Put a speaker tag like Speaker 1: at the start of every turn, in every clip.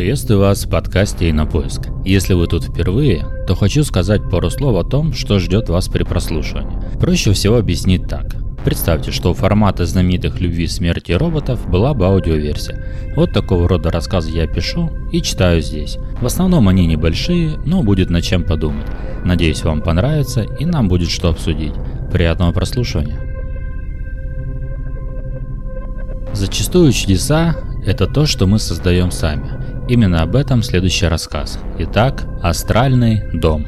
Speaker 1: Приветствую вас в подкасте «Инопоиск». Если вы тут впервые, то хочу сказать пару слов о том, что ждет вас при прослушивании. Проще всего объяснить так. Представьте, что у формата знаменитых «Любви, смерти роботов» была бы аудиоверсия. Вот такого рода рассказы я пишу и читаю здесь. В основном они небольшие, но будет над чем подумать. Надеюсь, вам понравится и нам будет что обсудить. Приятного прослушивания! Зачастую чудеса – это то, что мы создаем сами. Именно об этом следующий рассказ. Итак, астральный дом.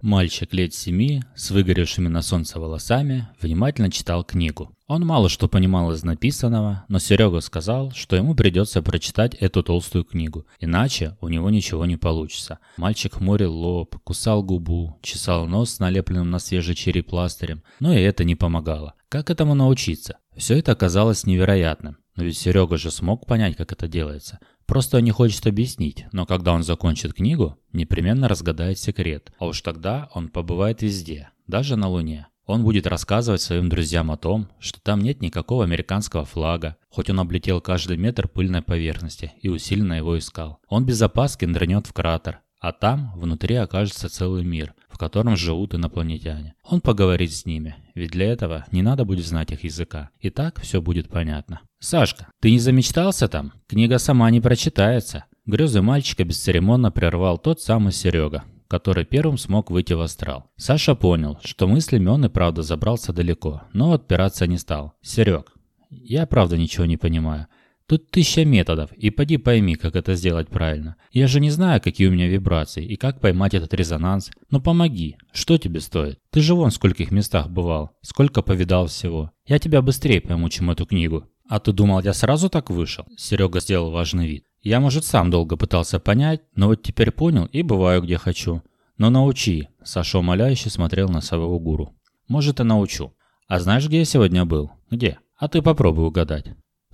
Speaker 1: Мальчик лет семи, с выгоревшими на солнце волосами, внимательно читал книгу. Он мало что понимал из написанного, но Серега сказал, что ему придется прочитать эту толстую книгу, иначе у него ничего не получится. Мальчик хмурил лоб, кусал губу, чесал нос с налепленным на свежий череп пластырем, но и это не помогало. Как этому научиться? Все это оказалось невероятным. Но ведь Серега же смог понять, как это делается. Просто не хочет объяснить, но когда он закончит книгу, непременно разгадает секрет. А уж тогда он побывает везде, даже на Луне. Он будет рассказывать своим друзьям о том, что там нет никакого американского флага, хоть он облетел каждый метр пыльной поверхности и усиленно его искал. Он без опаски нырнет в кратер, а там внутри окажется целый мир, в котором живут инопланетяне. Он поговорит с ними, ведь для этого не надо будет знать их языка. И так все будет понятно. «Сашка, ты не замечтался там? Книга сама не прочитается». Грезы мальчика бесцеремонно прервал тот самый Серега, который первым смог выйти в астрал. Саша понял, что мыслями он и правда забрался далеко, но отпираться не стал. «Серег, я правда ничего не понимаю. Тут тысяча методов, и поди пойми, как это сделать правильно. Я же не знаю, какие у меня вибрации, и как поймать этот резонанс. Но помоги, что тебе стоит? Ты же вон в скольких местах бывал, сколько повидал всего. Я тебя быстрее пойму, чем эту книгу. А ты думал, я сразу так вышел? Серега сделал важный вид. Я, может, сам долго пытался понять, но вот теперь понял и бываю, где хочу. Но научи, Саша умоляюще смотрел на своего гуру. Может, и научу. А знаешь, где я сегодня был? Где? А ты попробуй угадать.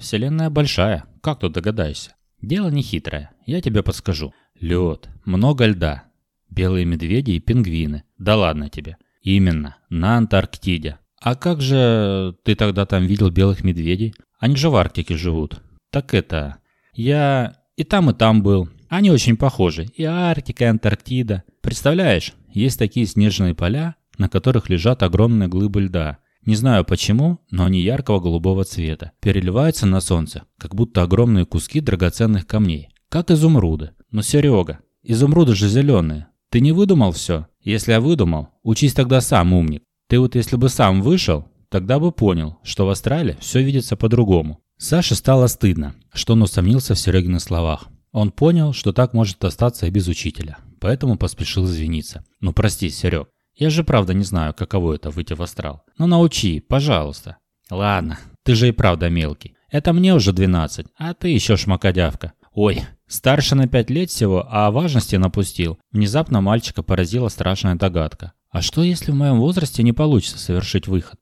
Speaker 1: Вселенная большая, как тут догадаешься? Дело не хитрое, я тебе подскажу. Лед, много льда, белые медведи и пингвины. Да ладно тебе. Именно, на Антарктиде. А как же ты тогда там видел белых медведей? Они же в Арктике живут. Так это... Я и там, и там был. Они очень похожи. И Арктика, и Антарктида. Представляешь, есть такие снежные поля, на которых лежат огромные глыбы льда. Не знаю почему, но они яркого голубого цвета. Переливаются на солнце, как будто огромные куски драгоценных камней. Как изумруды. Но, Серега, изумруды же зеленые. Ты не выдумал все? Если я выдумал, учись тогда сам, умник. Ты вот если бы сам вышел, тогда бы понял, что в Австралии все видится по-другому. Саше стало стыдно, что он усомнился в Серегиных словах. Он понял, что так может остаться и без учителя, поэтому поспешил извиниться. «Ну прости, Серег, я же правда не знаю, каково это выйти в астрал. Ну научи, пожалуйста. Ладно, ты же и правда мелкий. Это мне уже 12, а ты еще шмакодявка. Ой, старше на 5 лет всего, а важности напустил. Внезапно мальчика поразила страшная догадка. А что если в моем возрасте не получится совершить выход?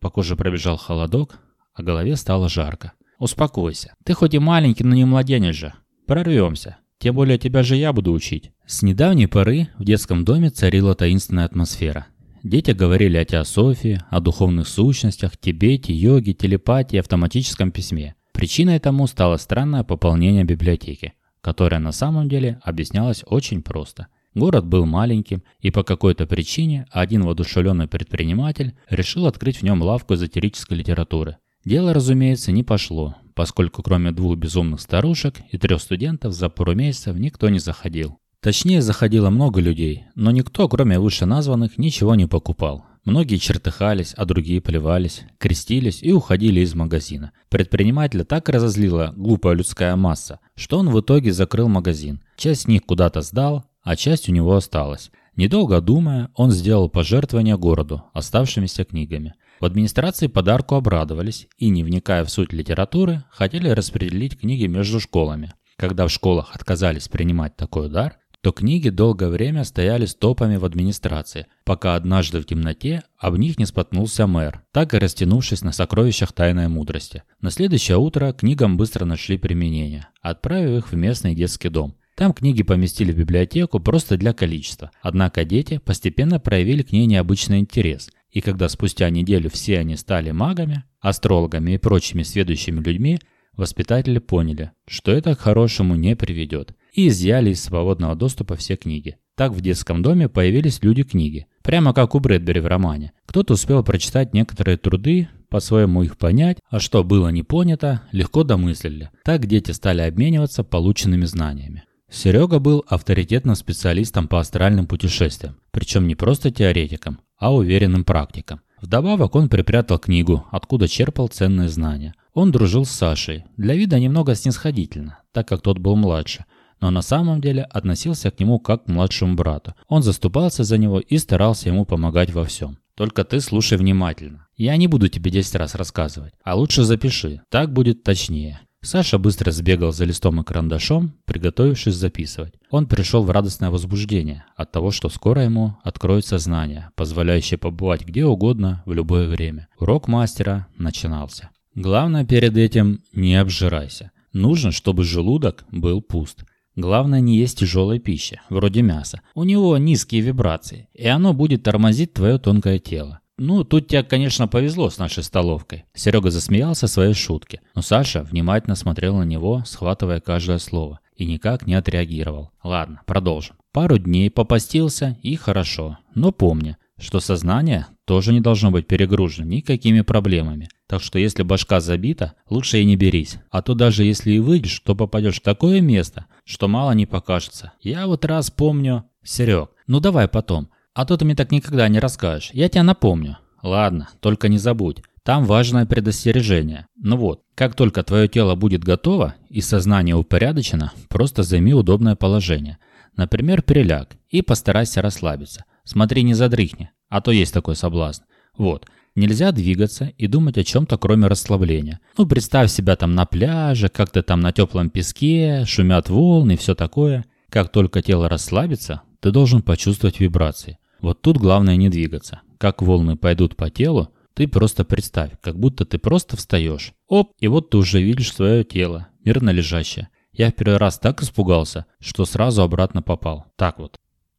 Speaker 1: По коже пробежал холодок, а голове стало жарко. Успокойся. Ты хоть и маленький, но не младенец же. Прорвемся. Тем более тебя же я буду учить. С недавней поры в детском доме царила таинственная атмосфера. Дети говорили о теософии, о духовных сущностях, Тибете, йоге, телепатии, автоматическом письме. Причиной тому стало странное пополнение библиотеки, которое на самом деле объяснялось очень просто. Город был маленьким, и по какой-то причине один воодушевленный предприниматель решил открыть в нем лавку эзотерической литературы. Дело, разумеется, не пошло, поскольку кроме двух безумных старушек и трех студентов за пару месяцев никто не заходил. Точнее, заходило много людей, но никто, кроме вышеназванных, ничего не покупал. Многие чертыхались, а другие плевались, крестились и уходили из магазина. Предпринимателя так разозлила глупая людская масса, что он в итоге закрыл магазин. Часть них куда-то сдал, а часть у него осталась. Недолго думая, он сделал пожертвование городу оставшимися книгами. В администрации подарку обрадовались и, не вникая в суть литературы, хотели распределить книги между школами. Когда в школах отказались принимать такой дар, то книги долгое время стояли стопами в администрации, пока однажды в темноте об них не споткнулся мэр, так и растянувшись на сокровищах тайной мудрости. На следующее утро книгам быстро нашли применение, отправив их в местный детский дом. Там книги поместили в библиотеку просто для количества, однако дети постепенно проявили к ней необычный интерес – и когда спустя неделю все они стали магами, астрологами и прочими следующими людьми, Воспитатели поняли, что это к хорошему не приведет, и изъяли из свободного доступа все книги. Так в детском доме появились люди-книги, прямо как у Брэдбери в романе. Кто-то успел прочитать некоторые труды, по-своему их понять, а что было не понято, легко домыслили. Так дети стали обмениваться полученными знаниями. Серега был авторитетным специалистом по астральным путешествиям, причем не просто теоретиком, а уверенным практиком. Вдобавок он припрятал книгу, откуда черпал ценные знания. Он дружил с Сашей, для вида немного снисходительно, так как тот был младше, но на самом деле относился к нему как к младшему брату. Он заступался за него и старался ему помогать во всем. Только ты слушай внимательно. Я не буду тебе 10 раз рассказывать, а лучше запиши, так будет точнее. Саша быстро сбегал за листом и карандашом, приготовившись записывать. Он пришел в радостное возбуждение от того, что скоро ему откроется знание, позволяющее побывать где угодно в любое время. Урок мастера начинался. Главное перед этим не обжирайся. Нужно, чтобы желудок был пуст. Главное не есть тяжелой пищи, вроде мяса. У него низкие вибрации, и оно будет тормозить твое тонкое тело. «Ну, тут тебе, конечно, повезло с нашей столовкой». Серега засмеялся своей шутке, но Саша внимательно смотрел на него, схватывая каждое слово, и никак не отреагировал. «Ладно, продолжим. Пару дней попастился, и хорошо. Но помни, что сознание тоже не должно быть перегружено никакими проблемами. Так что если башка забита, лучше и не берись. А то даже если и выйдешь, то попадешь в такое место, что мало не покажется. Я вот раз помню... Серег, ну давай потом. А то ты мне так никогда не расскажешь. Я тебя напомню. Ладно, только не забудь. Там важное предостережение. Ну вот, как только твое тело будет готово и сознание упорядочено, просто займи удобное положение. Например, приляг и постарайся расслабиться. Смотри, не задрыхни, а то есть такой соблазн. Вот, нельзя двигаться и думать о чем-то, кроме расслабления. Ну, представь себя там на пляже, как ты там на теплом песке, шумят волны и все такое. Как только тело расслабится, ты должен почувствовать вибрации. Вот тут главное не двигаться. Как волны пойдут по телу, ты просто представь, как будто ты просто встаешь. Оп, и вот ты уже видишь свое тело, мирно лежащее. Я в первый раз так испугался, что сразу обратно попал. Так вот.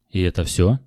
Speaker 1: И это все?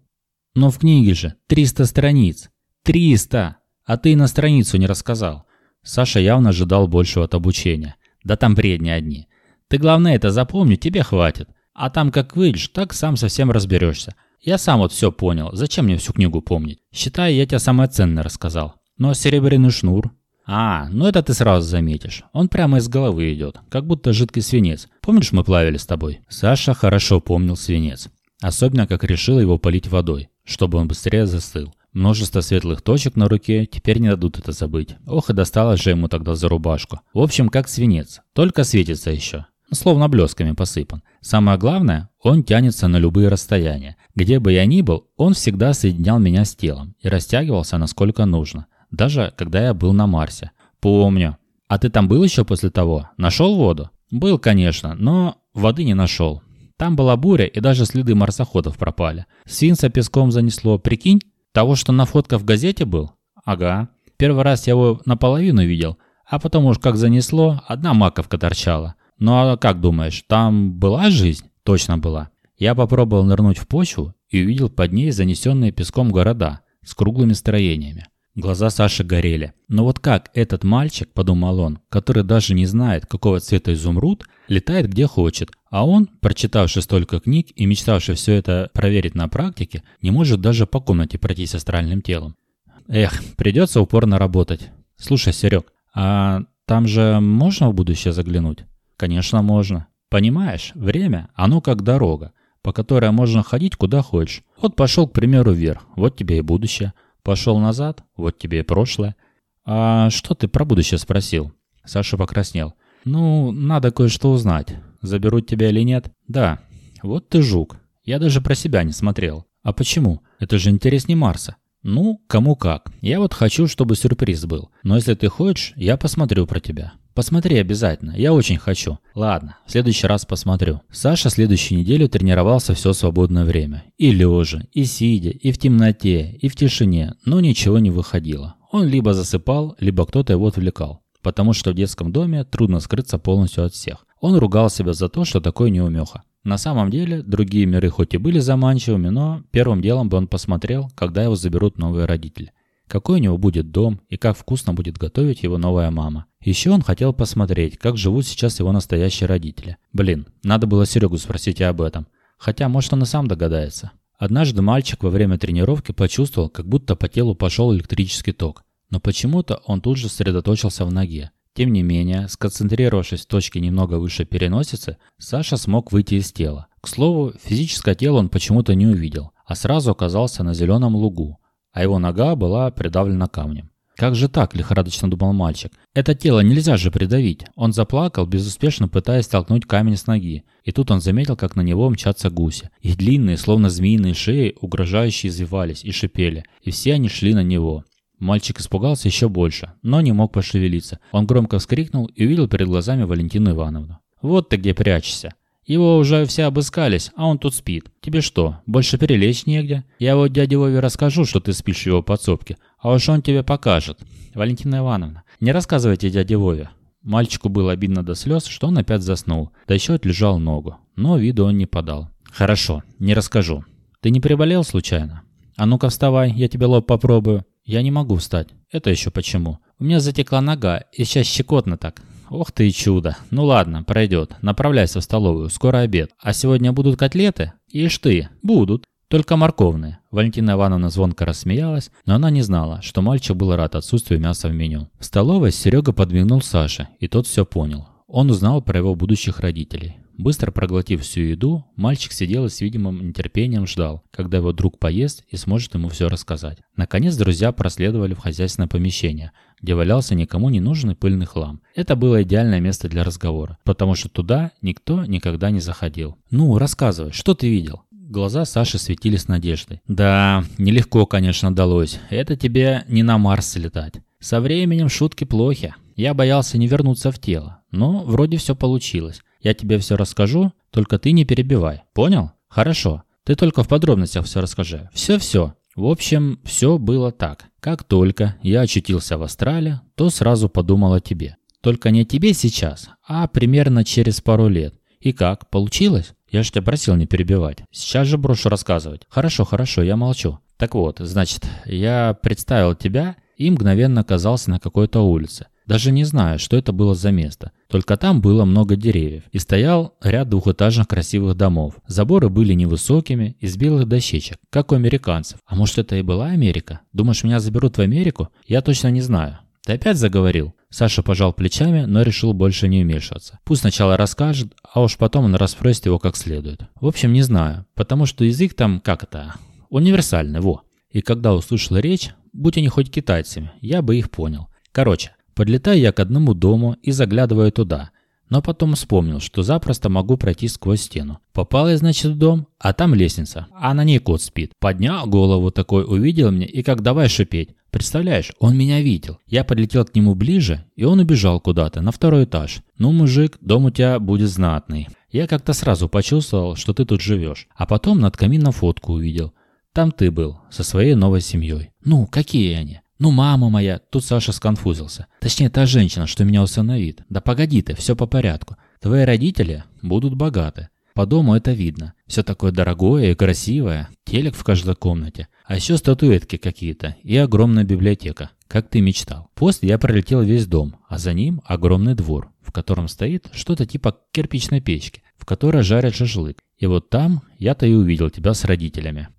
Speaker 1: Но в книге же 300 страниц. 300! А ты на страницу не рассказал. Саша явно ожидал большего от обучения. Да там бредни одни. Ты главное это запомни, тебе хватит. А там как выйдешь, так сам совсем разберешься. Я сам вот все понял, зачем мне всю книгу помнить? Считай, я тебе самое ценное рассказал. Но серебряный шнур? А, ну это ты сразу заметишь. Он прямо из головы идет, как будто жидкий свинец. Помнишь, мы плавали с тобой? Саша хорошо помнил свинец. Особенно, как решил его полить водой, чтобы он быстрее застыл. Множество светлых точек на руке теперь не дадут это забыть. Ох и досталось же ему тогда за рубашку. В общем, как свинец, только светится еще. Словно блесками посыпан. Самое главное, он тянется на любые расстояния. Где бы я ни был, он всегда соединял меня с телом и растягивался насколько нужно. Даже когда я был на Марсе. Помню. А ты там был еще после того? Нашел воду? Был, конечно, но воды не нашел. Там была буря, и даже следы марсоходов пропали. Свинца песком занесло, прикинь? Того, что на фотках в газете был? Ага. Первый раз я его наполовину видел, а потом уж как занесло, одна маковка торчала. Ну а как думаешь, там была жизнь? Точно была. Я попробовал нырнуть в почву и увидел под ней занесенные песком города с круглыми строениями. Глаза Саши горели. Но вот как этот мальчик, подумал он, который даже не знает, какого цвета изумруд, летает где хочет, а он, прочитавший столько книг и мечтавший все это проверить на практике, не может даже по комнате пройтись астральным телом. Эх, придется упорно работать. Слушай, Серег, а там же можно в будущее заглянуть? Конечно, можно. Понимаешь, время, оно как дорога, по которой можно ходить куда хочешь. Вот пошел, к примеру, вверх, вот тебе и будущее. Пошел назад, вот тебе и прошлое. А что ты про будущее спросил? Саша покраснел. Ну, надо кое-что узнать. Заберут тебя или нет? Да. Вот ты жук. Я даже про себя не смотрел. А почему? Это же интереснее Марса. Ну, кому как. Я вот хочу, чтобы сюрприз был. Но если ты хочешь, я посмотрю про тебя. Посмотри обязательно, я очень хочу. Ладно, в следующий раз посмотрю. Саша следующую неделю тренировался все свободное время. И лежа, и сидя, и в темноте, и в тишине, но ничего не выходило. Он либо засыпал, либо кто-то его отвлекал. Потому что в детском доме трудно скрыться полностью от всех. Он ругал себя за то, что такой неумеха. На самом деле, другие миры хоть и были заманчивыми, но первым делом бы он посмотрел, когда его заберут новые родители. какой у него будет дом и как вкусно будет готовить его новая мама. Еще он хотел посмотреть, как живут сейчас его настоящие родители. Блин, надо было Серегу спросить и об этом. Хотя, может, он и сам догадается. Однажды мальчик во время тренировки почувствовал, как будто по телу пошел электрический ток. Но почему-то он тут же сосредоточился в ноге. Тем не менее, сконцентрировавшись в точке немного выше переносицы, Саша смог выйти из тела. К слову, физическое тело он почему-то не увидел, а сразу оказался на зеленом лугу, а его нога была придавлена камнем. «Как же так?» – лихорадочно думал мальчик. «Это тело нельзя же придавить!» Он заплакал, безуспешно пытаясь столкнуть камень с ноги. И тут он заметил, как на него мчатся гуси. Их длинные, словно змеиные шеи, угрожающе извивались и шипели. И все они шли на него. Мальчик испугался еще больше, но не мог пошевелиться. Он громко вскрикнул и увидел перед глазами Валентину Ивановну. «Вот ты где прячешься!» Его уже все обыскались, а он тут спит. Тебе что, больше перелечь негде? Я вот дяде Вове расскажу, что ты спишь в его подсобке, а уж он тебе покажет. Валентина Ивановна, не рассказывайте дяде Вове. Мальчику было обидно до слез, что он опять заснул, да еще отлежал ногу, но виду он не подал. Хорошо, не расскажу. Ты не приболел случайно? А ну-ка вставай, я тебе лоб попробую. Я не могу встать. Это еще почему? У меня затекла нога, и сейчас щекотно так. Ох ты и чудо. Ну ладно, пройдет. Направляйся в столовую, скоро обед. А сегодня будут котлеты? Ишь ты, будут. Только морковные. Валентина Ивановна звонко рассмеялась, но она не знала, что мальчик был рад отсутствию мяса в меню. В столовой Серега подмигнул Саше, и тот все понял. Он узнал про его будущих родителей. Быстро проглотив всю еду, мальчик сидел и с видимым нетерпением ждал, когда его друг поест и сможет ему все рассказать. Наконец друзья проследовали в хозяйственное помещение, где валялся никому не нужный пыльный хлам. Это было идеальное место для разговора, потому что туда никто никогда не заходил. «Ну, рассказывай, что ты видел?» Глаза Саши светились надеждой. «Да, нелегко, конечно, далось. Это тебе не на Марс летать. Со временем шутки плохи. Я боялся не вернуться в тело, но вроде все получилось. Я тебе все расскажу, только ты не перебивай. Понял? Хорошо. Ты только в подробностях все расскажи. Все-все. В общем, все было так. Как только я очутился в Астрале, то сразу подумал о тебе. Только не о тебе сейчас, а примерно через пару лет. И как, получилось? Я же тебя просил не перебивать. Сейчас же брошу рассказывать. Хорошо, хорошо, я молчу. Так вот, значит, я представил тебя и мгновенно оказался на какой-то улице. Даже не знаю, что это было за место. Только там было много деревьев. И стоял ряд двухэтажных красивых домов. Заборы были невысокими, из белых дощечек, как у американцев. А может это и была Америка? Думаешь, меня заберут в Америку? Я точно не знаю. Ты опять заговорил? Саша пожал плечами, но решил больше не вмешиваться. Пусть сначала расскажет, а уж потом он расспросит его как следует. В общем, не знаю, потому что язык там, как это, универсальный, во. И когда услышал речь, будь они хоть китайцами, я бы их понял. Короче, Подлетаю я к одному дому и заглядываю туда. Но потом вспомнил, что запросто могу пройти сквозь стену. Попал я, значит, в дом, а там лестница, а на ней кот спит. Поднял голову такой, увидел меня и как давай шипеть. Представляешь, он меня видел. Я подлетел к нему ближе, и он убежал куда-то, на второй этаж. Ну, мужик, дом у тебя будет знатный. Я как-то сразу почувствовал, что ты тут живешь. А потом над камином фотку увидел. Там ты был, со своей новой семьей. Ну, какие они? «Ну, мама моя!» Тут Саша сконфузился. «Точнее, та женщина, что меня усыновит. Да погоди ты, все по порядку. Твои родители будут богаты. По дому это видно. Все такое дорогое и красивое. Телек в каждой комнате. А еще статуэтки какие-то. И огромная библиотека. Как ты мечтал. После я пролетел весь дом, а за ним огромный двор, в котором стоит что-то типа кирпичной печки, в которой жарят шашлык. И вот там я-то и увидел тебя с родителями.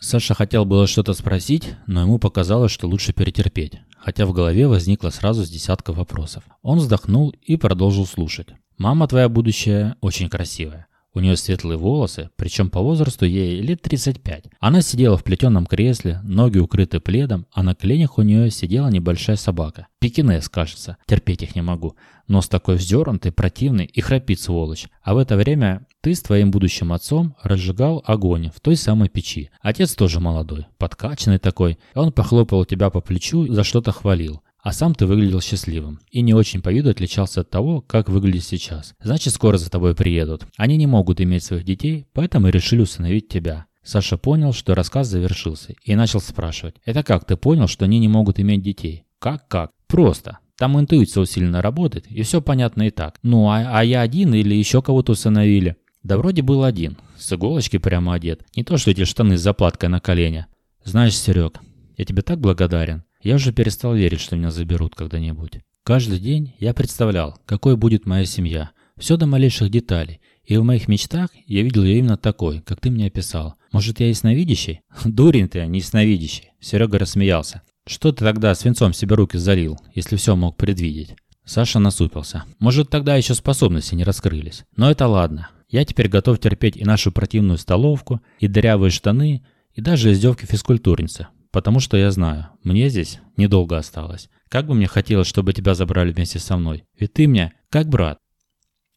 Speaker 1: Саша хотел было что-то спросить, но ему показалось, что лучше перетерпеть, хотя в голове возникло сразу с десятка вопросов. Он вздохнул и продолжил слушать. «Мама твоя будущая очень красивая. У нее светлые волосы, причем по возрасту ей лет 35. Она сидела в плетеном кресле, ноги укрыты пледом, а на коленях у нее сидела небольшая собака. Пекинес, кажется. Терпеть их не могу. Нос такой вздернутый, противный и храпит сволочь. А в это время ты с твоим будущим отцом разжигал огонь в той самой печи. Отец тоже молодой, подкачанный такой. Он похлопал тебя по плечу, за что-то хвалил. А сам ты выглядел счастливым и не очень по виду отличался от того, как выглядит сейчас. Значит, скоро за тобой приедут. Они не могут иметь своих детей, поэтому решили усыновить тебя. Саша понял, что рассказ завершился, и начал спрашивать. «Это как ты понял, что они не могут иметь детей?» «Как-как?» «Просто. Там интуиция усиленно работает, и все понятно и так. Ну, а, а я один или еще кого-то усыновили?» «Да вроде был один. С иголочки прямо одет. Не то, что эти штаны с заплаткой на колене. Знаешь, Серег, Я тебе так благодарен. Я уже перестал верить, что меня заберут когда-нибудь. Каждый день я представлял, какой будет моя семья. Все до малейших деталей. И в моих мечтах я видел ее именно такой, как ты мне описал. Может, я ясновидящий? Дурень ты, а не ясновидящий. Серега рассмеялся. Что ты тогда свинцом себе руки залил, если все мог предвидеть? Саша насупился. Может, тогда еще способности не раскрылись. Но это ладно. Я теперь готов терпеть и нашу противную столовку, и дырявые штаны, и даже издевки физкультурницы. Потому что я знаю, мне здесь недолго осталось. Как бы мне хотелось, чтобы тебя забрали вместе со мной. Ведь ты мне как брат.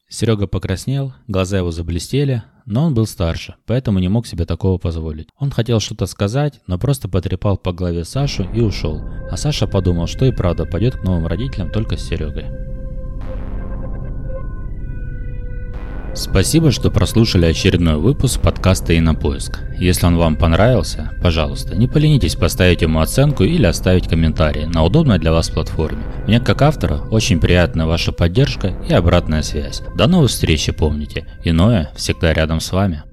Speaker 1: Серега покраснел, глаза его заблестели, но он был старше, поэтому не мог себе такого позволить. Он хотел что-то сказать, но просто потрепал по голове Сашу и ушел. А Саша подумал, что и правда пойдет к новым родителям только с Серегой. Спасибо, что прослушали очередной выпуск подкаста «Инопоиск». Если он вам понравился, пожалуйста, не поленитесь поставить ему оценку или оставить комментарий на удобной для вас платформе. Мне как автора очень приятна ваша поддержка и обратная связь. До новых встреч и помните, иное всегда рядом с вами.